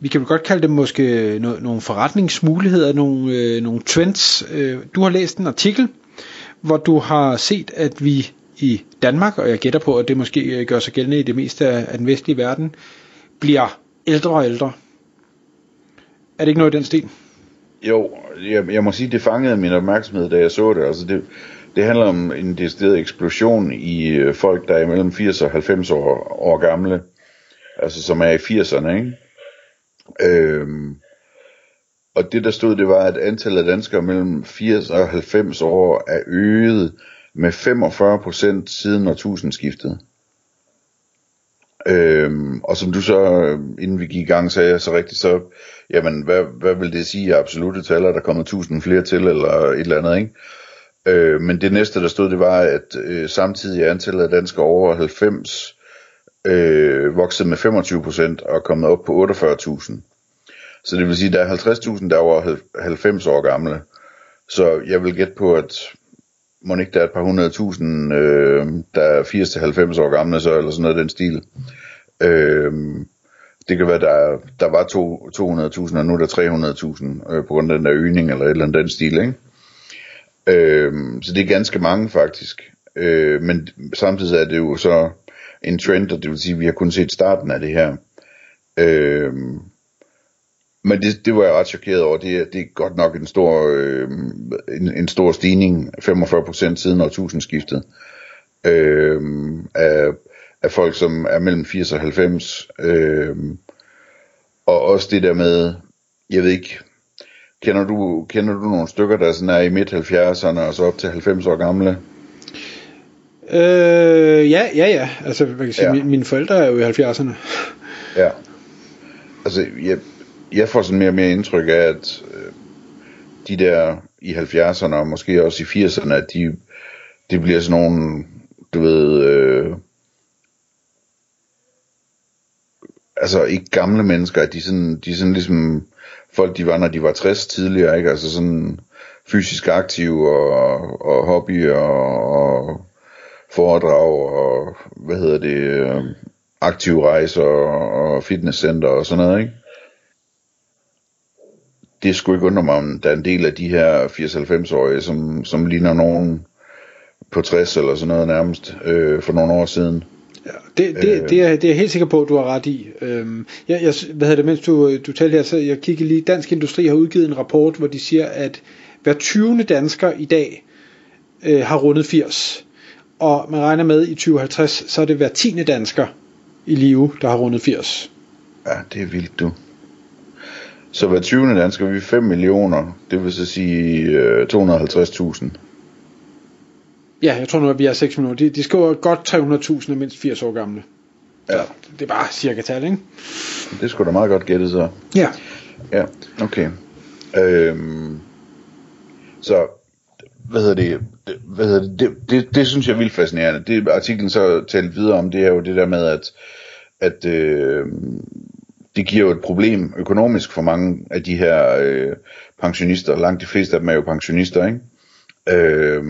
vi kan vel godt kalde det måske no, nogle forretningsmuligheder, nogle, øh, nogle trends. Øh, du har læst en artikel, hvor du har set, at vi i Danmark, og jeg gætter på, at det måske øh, gør sig gældende i det meste af, af den vestlige verden, bliver ældre og ældre. Er det ikke noget i den stil? Jo, jeg, jeg må sige, det fangede min opmærksomhed, da jeg så det. Altså det, det handler om en decideret eksplosion i øh, folk, der er mellem 80 og 90 år, år gamle. Altså som er i 80'erne, ikke? Øhm, og det der stod, det var, at antallet af danskere mellem 80 og 90 år er øget med 45% siden årtusindskiftet. Øhm, og som du så, inden vi gik i gang, sagde jeg så rigtigt, så, jamen, hvad, hvad vil det sige af absolute tal, er der kommet 1000 flere til, eller et eller andet, ikke? Øh, men det næste, der stod, det var, at øh, samtidig er antallet af danskere over 90 øh, vokset med 25% og kommet op på 48.000. Så det vil sige, at der er 50.000, der er over 90 år gamle. Så jeg vil gætte på, at må ikke der er et par hundredtusind, øh, der er 80-90 år gamle, så, eller sådan noget den stil. Øh, det kan være, der, der var 200.000, og nu er der 300.000 øh, på grund af den der øgning, eller et eller andet den stil, ikke? Øh, så det er ganske mange faktisk. Øh, men samtidig er det jo så en trend, og det vil sige, at vi har kun set starten af det her. Øh, men det, det var jeg ret chokeret over. Det, det er godt nok en stor, øh, en, en stor stigning, 45% siden årtusindskiftet, øh, af, af folk, som er mellem 80 og 90. Øh, og også det der med, jeg ved ikke, kender du, kender du nogle stykker, der sådan er i midt 70'erne og så op til 90 år gamle? Øh, ja, ja, ja. Altså, hvad kan sige, ja. mine, mine forældre er jo i 70'erne. Ja. Altså, jeg, jeg får sådan mere og mere indtryk af, at øh, de der i 70'erne og måske også i 80'erne, at de, de bliver sådan nogle, du ved, øh, altså ikke gamle mennesker, at de sådan, de sådan ligesom folk, de var, når de var 60 tidligere, ikke? Altså sådan fysisk aktive og, og hobby og, og foredrag og, hvad hedder det, øh, aktive rejser og, og fitnesscenter og sådan noget, ikke? det skulle ikke undre mig, om der er en del af de her 80-90-årige, som, som ligner nogen på 60 eller sådan noget nærmest øh, for nogle år siden. Ja, det, det, øh, det, er, det er jeg helt sikker på, at du har ret i. Øhm, jeg, jeg, hvad hedder det, mens du, du talte her, så jeg kiggede lige, Dansk Industri har udgivet en rapport, hvor de siger, at hver 20. dansker i dag øh, har rundet 80. Og man regner med, i 2050, så er det hver 10. dansker i live, der har rundet 80. Ja, det er vildt, du. Så hver 20. dansker, vi er 5 millioner, det vil så sige øh, 250.000. Ja, jeg tror nu, at vi er 6 millioner. De, de skriver godt 300.000 er mindst 80 år gamle. Ja. Det er bare cirka tal, ikke? Det skulle da meget godt gætte så. Ja. Ja, okay. Øhm, så, hvad hedder det, det, hvad hedder det, det, det, det synes jeg er vildt fascinerende. Det artiklen så talte videre om, det er jo det der med, at, at øh, det giver jo et problem økonomisk for mange af de her øh, pensionister. Langt de fleste af dem er jo pensionister, ikke? Øh,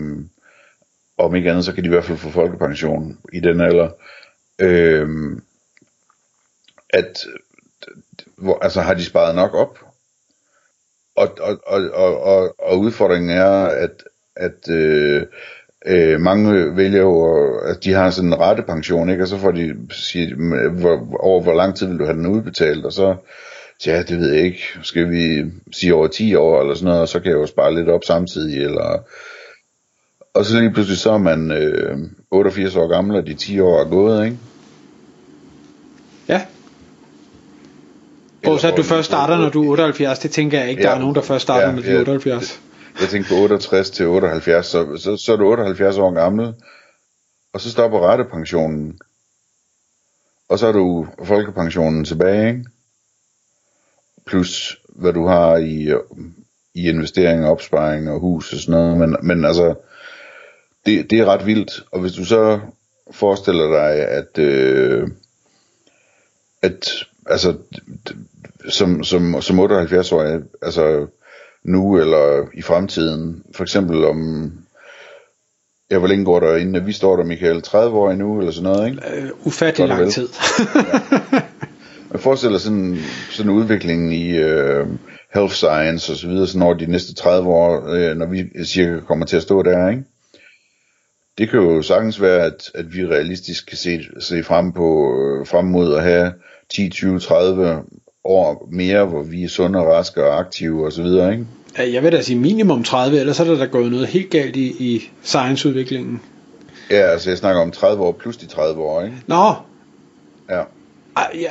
om ikke andet, så kan de i hvert fald få folkepension i den alder. Øh, at, hvor, altså har de sparet nok op? Og, og, og, og, og, og udfordringen er, at, at øh, øh, mange vælger jo, at de har sådan en rettepension, ikke? og så får de sige, hvor, over hvor lang tid vil du have den udbetalt, og så ja, det ved jeg ikke, skal vi sige over 10 år eller sådan noget, og så kan jeg jo spare lidt op samtidig, eller og så lige pludselig så er man øh, 88 år gammel, og de 10 år er gået, ikke? Ja. Og så at du først starter, når du er 78, det tænker jeg ikke, ja, der er nogen, der først starter, ja, når de er 78 jeg tænkte på 68 til 78, så, så, så er du 78 år gammel, og så stopper rettepensionen, og så er du folkepensionen tilbage, ikke? plus hvad du har i, i investeringer, opsparing og hus og sådan noget, men, men altså, det, det er ret vildt, og hvis du så forestiller dig, at, øh, at altså, som, som, som 78 år, altså nu eller i fremtiden, for eksempel om, ja, hvor længe går der inden vi står der, Michael, 30 år endnu, eller sådan noget, ikke? Øh, ufattelig lang tid. ja. Jeg forestiller sådan, sådan en udvikling i øh, health science og så videre, sådan over de næste 30 år, øh, når vi cirka kommer til at stå der, ikke? Det kan jo sagtens være, at, at vi realistisk kan se, se frem, på, øh, frem mod at have 10, 20, 30 år mere, hvor vi er sunde og raske og aktive og så videre, ikke? Jeg vil da sige minimum 30, ellers er der da gået noget helt galt i, i science-udviklingen. Ja, altså jeg snakker om 30 år plus de 30 år, ikke? Nå. Ja. Ej, ja,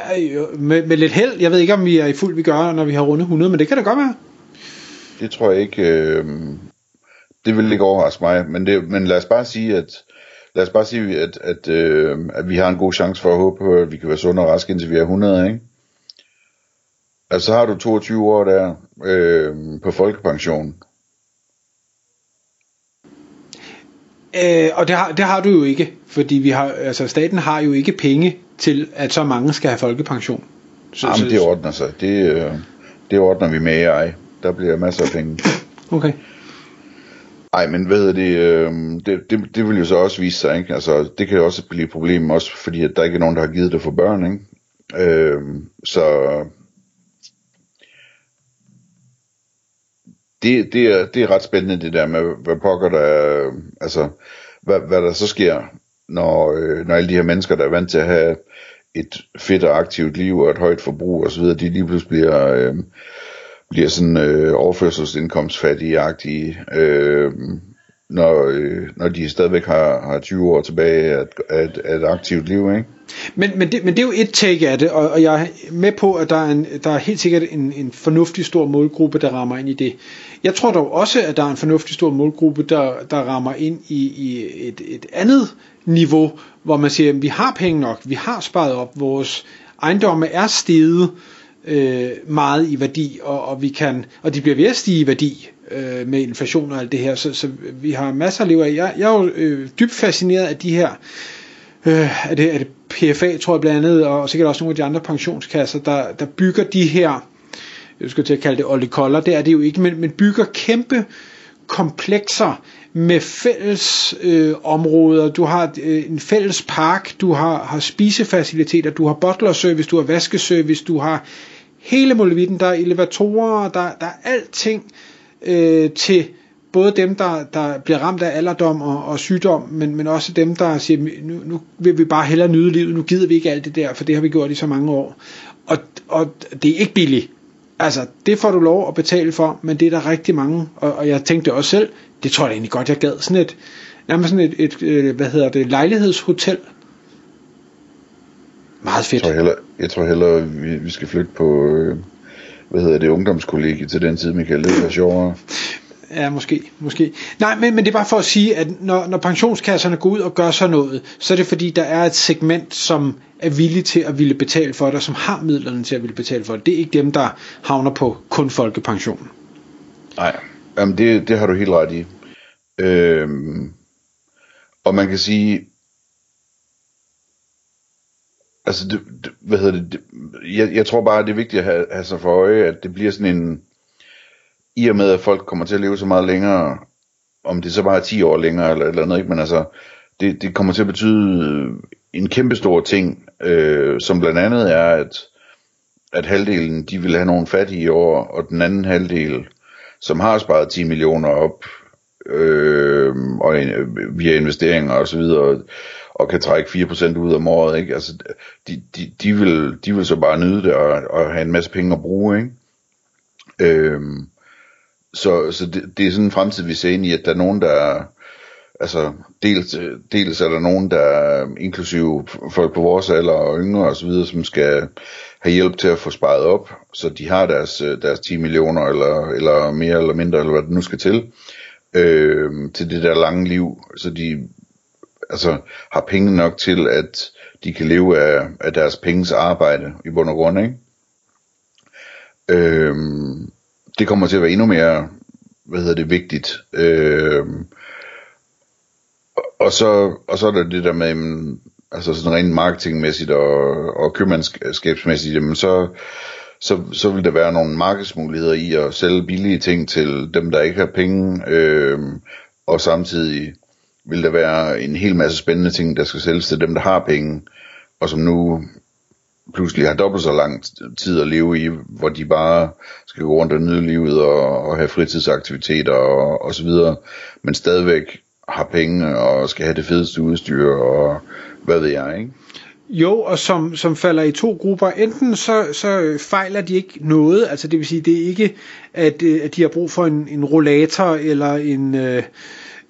med, med lidt held. Jeg ved ikke, om vi er i fuld vi gør, når vi har rundet 100, men det kan da godt være. Det tror jeg ikke. Øh, det vil ikke overraske mig, men, det, men lad os bare sige, at lad os bare sige, at, at, øh, at vi har en god chance for at håbe på, at vi kan være sunde og raske, indtil vi er 100, ikke? Altså har du 22 år der øh, på folkepension. Øh, og det har, det har du jo ikke, fordi vi har, altså staten har jo ikke penge til, at så mange skal have folkepension. Så, Jamen, det ordner sig. Det, øh, det ordner vi med AI. Der bliver masser af penge. Okay. Ej, men hvad det, øh, det, det, det vil jo så også vise sig, ikke? Altså, det kan jo også blive et problem, også fordi at der ikke er nogen, der har givet det for børn, ikke? Øh, så det, det, er, det er ret spændende det der med, hvad pokker der, altså, hvad, hvad der så sker, når, øh, når alle de her mennesker, der er vant til at have et fedt og aktivt liv og et højt forbrug osv., de lige pludselig bliver, øh, bliver sådan øh, overførselsindkomstfattige, øh, når, øh, når de stadigvæk har, har 20 år tilbage af, af, af et aktivt liv, ikke? Men, men, det, men det er jo et take af det, og, og jeg er med på, at der er, en, der er helt sikkert en, en fornuftig stor målgruppe, der rammer ind i det. Jeg tror dog også, at der er en fornuftig stor målgruppe, der, der rammer ind i, i et, et andet niveau, hvor man siger, at vi har penge nok, vi har sparet op, vores ejendomme er steget øh, meget i værdi, og, og, vi kan, og de bliver ved at stige i værdi øh, med inflation og alt det her, så, så vi har masser at leve af. Jeg, jeg er jo øh, dybt fascineret af de her øh, øh, er, det, er det PFA, tror jeg blandt andet, og sikkert også nogle af de andre pensionskasser, der, der bygger de her, jeg skal til at kalde det olikoller, det er det jo ikke, men, men bygger kæmpe komplekser med fælles øh, områder. Du har øh, en fælles park, du har, har spisefaciliteter, du har butlerservice, du har vaskeservice, du har hele muligheden, der er elevatorer, der, der er alting øh, til både dem, der, der bliver ramt af alderdom og, og sygdom, men, men også dem, der siger, nu, nu vil vi bare hellere nyde livet, nu gider vi ikke alt det der, for det har vi gjort i så mange år. Og, og det er ikke billigt. Altså, det får du lov at betale for, men det er der rigtig mange, og, og jeg tænkte også selv, det tror jeg egentlig godt, jeg gad. Sådan et, nærmest sådan et, et, et hvad hedder det, lejlighedshotel. Meget fedt. Jeg tror hellere, jeg tror hellere vi, vi skal flytte på, øh, hvad hedder det, ungdomskollegie til den tid, Michael. Det er sjovere. Ja, måske, måske. Nej, men, men det er bare for at sige, at når, når pensionskasserne går ud og gør sådan noget, så er det fordi, der er et segment, som er villig til at ville betale for det, og som har midlerne til at ville betale for det. Det er ikke dem, der havner på kun folkepension. Nej, jamen det, det har du helt ret i. Øhm, og man kan sige, altså, det, det, hvad hedder det, det jeg, jeg tror bare, det er vigtigt at have, have sig for øje, at det bliver sådan en, i og med at folk kommer til at leve så meget længere, om det så bare er 10 år længere eller et eller andet, ikke? men altså, det, det kommer til at betyde øh, en kæmpe stor ting, øh, som blandt andet er, at, at halvdelen, de vil have nogle fattige år, og den anden halvdel, som har sparet 10 millioner op, øh, og øh, via investeringer og så videre, og, og kan trække 4% ud om året, ikke? Altså, de, de, de, vil, de vil så bare nyde det og, og have en masse penge at bruge, ikke? Øh, så, så det, det er sådan en fremtid, vi ser ind i, at der er nogen, der altså dels, dels er der nogen, der øh, inklusive folk på vores alder og yngre og så videre, som skal have hjælp til at få sparet op, så de har deres, øh, deres 10 millioner eller, eller mere eller mindre, eller hvad det nu skal til, øh, til det der lange liv, så de altså, har penge nok til, at de kan leve af, af deres penges arbejde i bund og grund, ikke? Øh, det kommer til at være endnu mere hvad hedder det, vigtigt. Øh, og så, og så er der det der med, jamen, altså sådan rent marketingmæssigt og, og købmandskabsmæssigt, jamen så, så, så vil der være nogle markedsmuligheder i at sælge billige ting til dem, der ikke har penge, øh, og samtidig vil der være en hel masse spændende ting, der skal sælges til dem, der har penge, og som nu pludselig har dobbelt så lang tid at leve i, hvor de bare skal gå rundt og nyde livet og, og have fritidsaktiviteter og, og så videre, men stadigvæk har penge og skal have det fedeste udstyr og hvad ved jeg, ikke? Jo, og som, som falder i to grupper. Enten så, så fejler de ikke noget, altså det vil sige, det er ikke, at, øh, at de har brug for en, en rollator eller en, øh,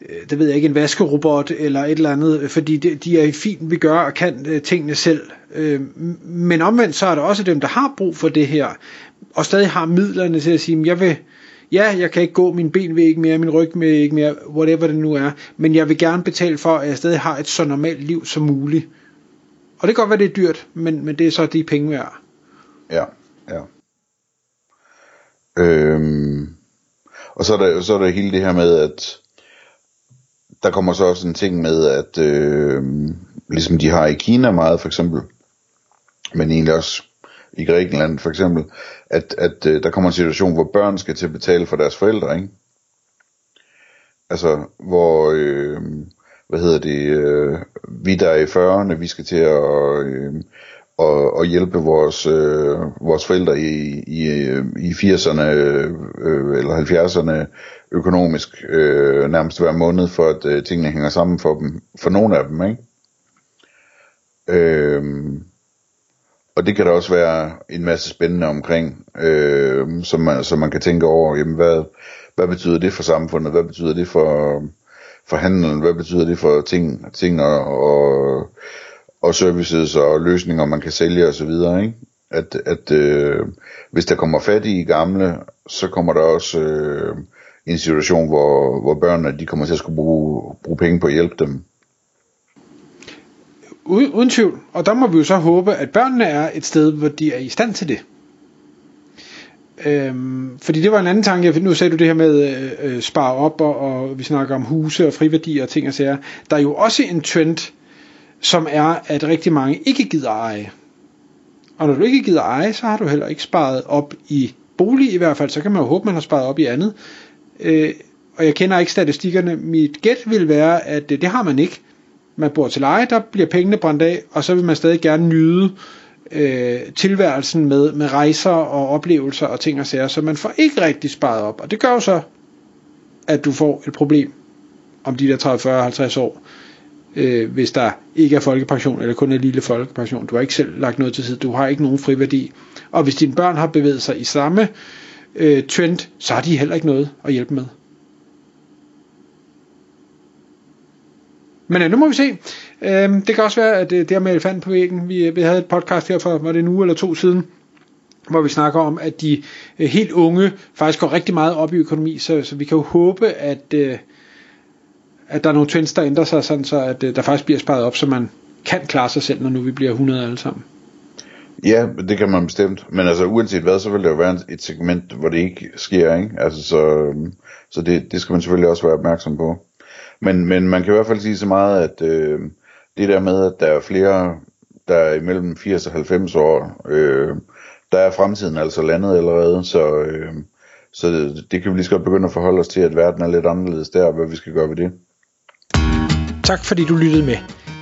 Øh, det ved jeg ikke, en vaskerobot eller et eller andet, øh, fordi de, de er fint vi gør og kan øh, tingene selv. Øh, men omvendt så er der også dem, der har brug for det her, og stadig har midlerne til at sige, jeg vil, ja, jeg kan ikke gå, min ben vil ikke mere, min ryg vil ikke mere, whatever det nu er, men jeg vil gerne betale for, at jeg stadig har et så normalt liv som muligt. Og det kan godt være, det er dyrt, men, men det er så de penge værd. Ja, ja. Øhm, og så er, der, så er der hele det her med, at der kommer så også en ting med, at øh, ligesom de har i Kina meget for eksempel, men egentlig også i Grækenland for eksempel, at, at øh, der kommer en situation, hvor børn skal til at betale for deres forældre, ikke? Altså, hvor, øh, hvad hedder det, øh, vi der er i 40'erne, vi skal til at, øh, og, og hjælpe vores, øh, vores forældre i, i, øh, i 80'erne øh, øh, eller 70'erne økonomisk øh, nærmest hver måned, for at øh, tingene hænger sammen for dem, for nogle af dem, ikke? Øhm, og det kan der også være en masse spændende omkring, øh, som, man, som man kan tænke over, jamen hvad, hvad betyder det for samfundet, hvad betyder det for, for handelen, hvad betyder det for ting, ting og, og, og services og løsninger, man kan sælge osv., ikke? At, at øh, hvis der kommer fat i gamle, så kommer der også øh, en situation, hvor, hvor børnene de kommer til at skulle bruge, bruge penge på at hjælpe dem. Uden, tvivl. Og der må vi jo så håbe, at børnene er et sted, hvor de er i stand til det. Øhm, fordi det var en anden tanke, nu sagde du det her med at øh, øh spare op, og, og vi snakker om huse og friværdier og ting og sager. Der er jo også en trend, som er, at rigtig mange ikke gider eje. Og når du ikke gider eje, så har du heller ikke sparet op i bolig i hvert fald, så kan man jo håbe, man har sparet op i andet. Øh, og jeg kender ikke statistikkerne. Mit gæt vil være, at det, det har man ikke. Man bor til leje, der bliver pengene brændt af, og så vil man stadig gerne nyde øh, tilværelsen med, med rejser og oplevelser og ting og sager, så man får ikke rigtig sparet op. Og det gør jo så, at du får et problem om de der 30, 40, 50 år, øh, hvis der ikke er folkepension, eller kun er lille folkepension. Du har ikke selv lagt noget til side, du har ikke nogen friværdi. Og hvis dine børn har bevæget sig i samme øh, øh, Trent, så har de heller ikke noget at hjælpe med. Men ja, nu må vi se. Øhm, det kan også være, at øh, det der med elefanten på væggen, vi, øh, vi havde et podcast her for, var det en uge eller to siden, hvor vi snakker om, at de øh, helt unge faktisk går rigtig meget op i økonomi, så, så vi kan jo håbe, at, øh, at der er nogle trends, der ændrer sig, sådan så at øh, der faktisk bliver sparet op, så man kan klare sig selv, når nu vi bliver 100 alle sammen. Ja, det kan man bestemt. Men altså uanset hvad, så vil der jo være et segment, hvor det ikke sker, ikke? Altså så, øhm, så det, det skal man selvfølgelig også være opmærksom på. Men, men man kan i hvert fald sige så meget, at øh, det der med, at der er flere, der er imellem 80 og 90 år, øh, der er fremtiden altså landet allerede, så, øh, så det, det kan vi lige så godt begynde at forholde os til, at verden er lidt anderledes der, og hvad vi skal gøre ved det. Tak fordi du lyttede med.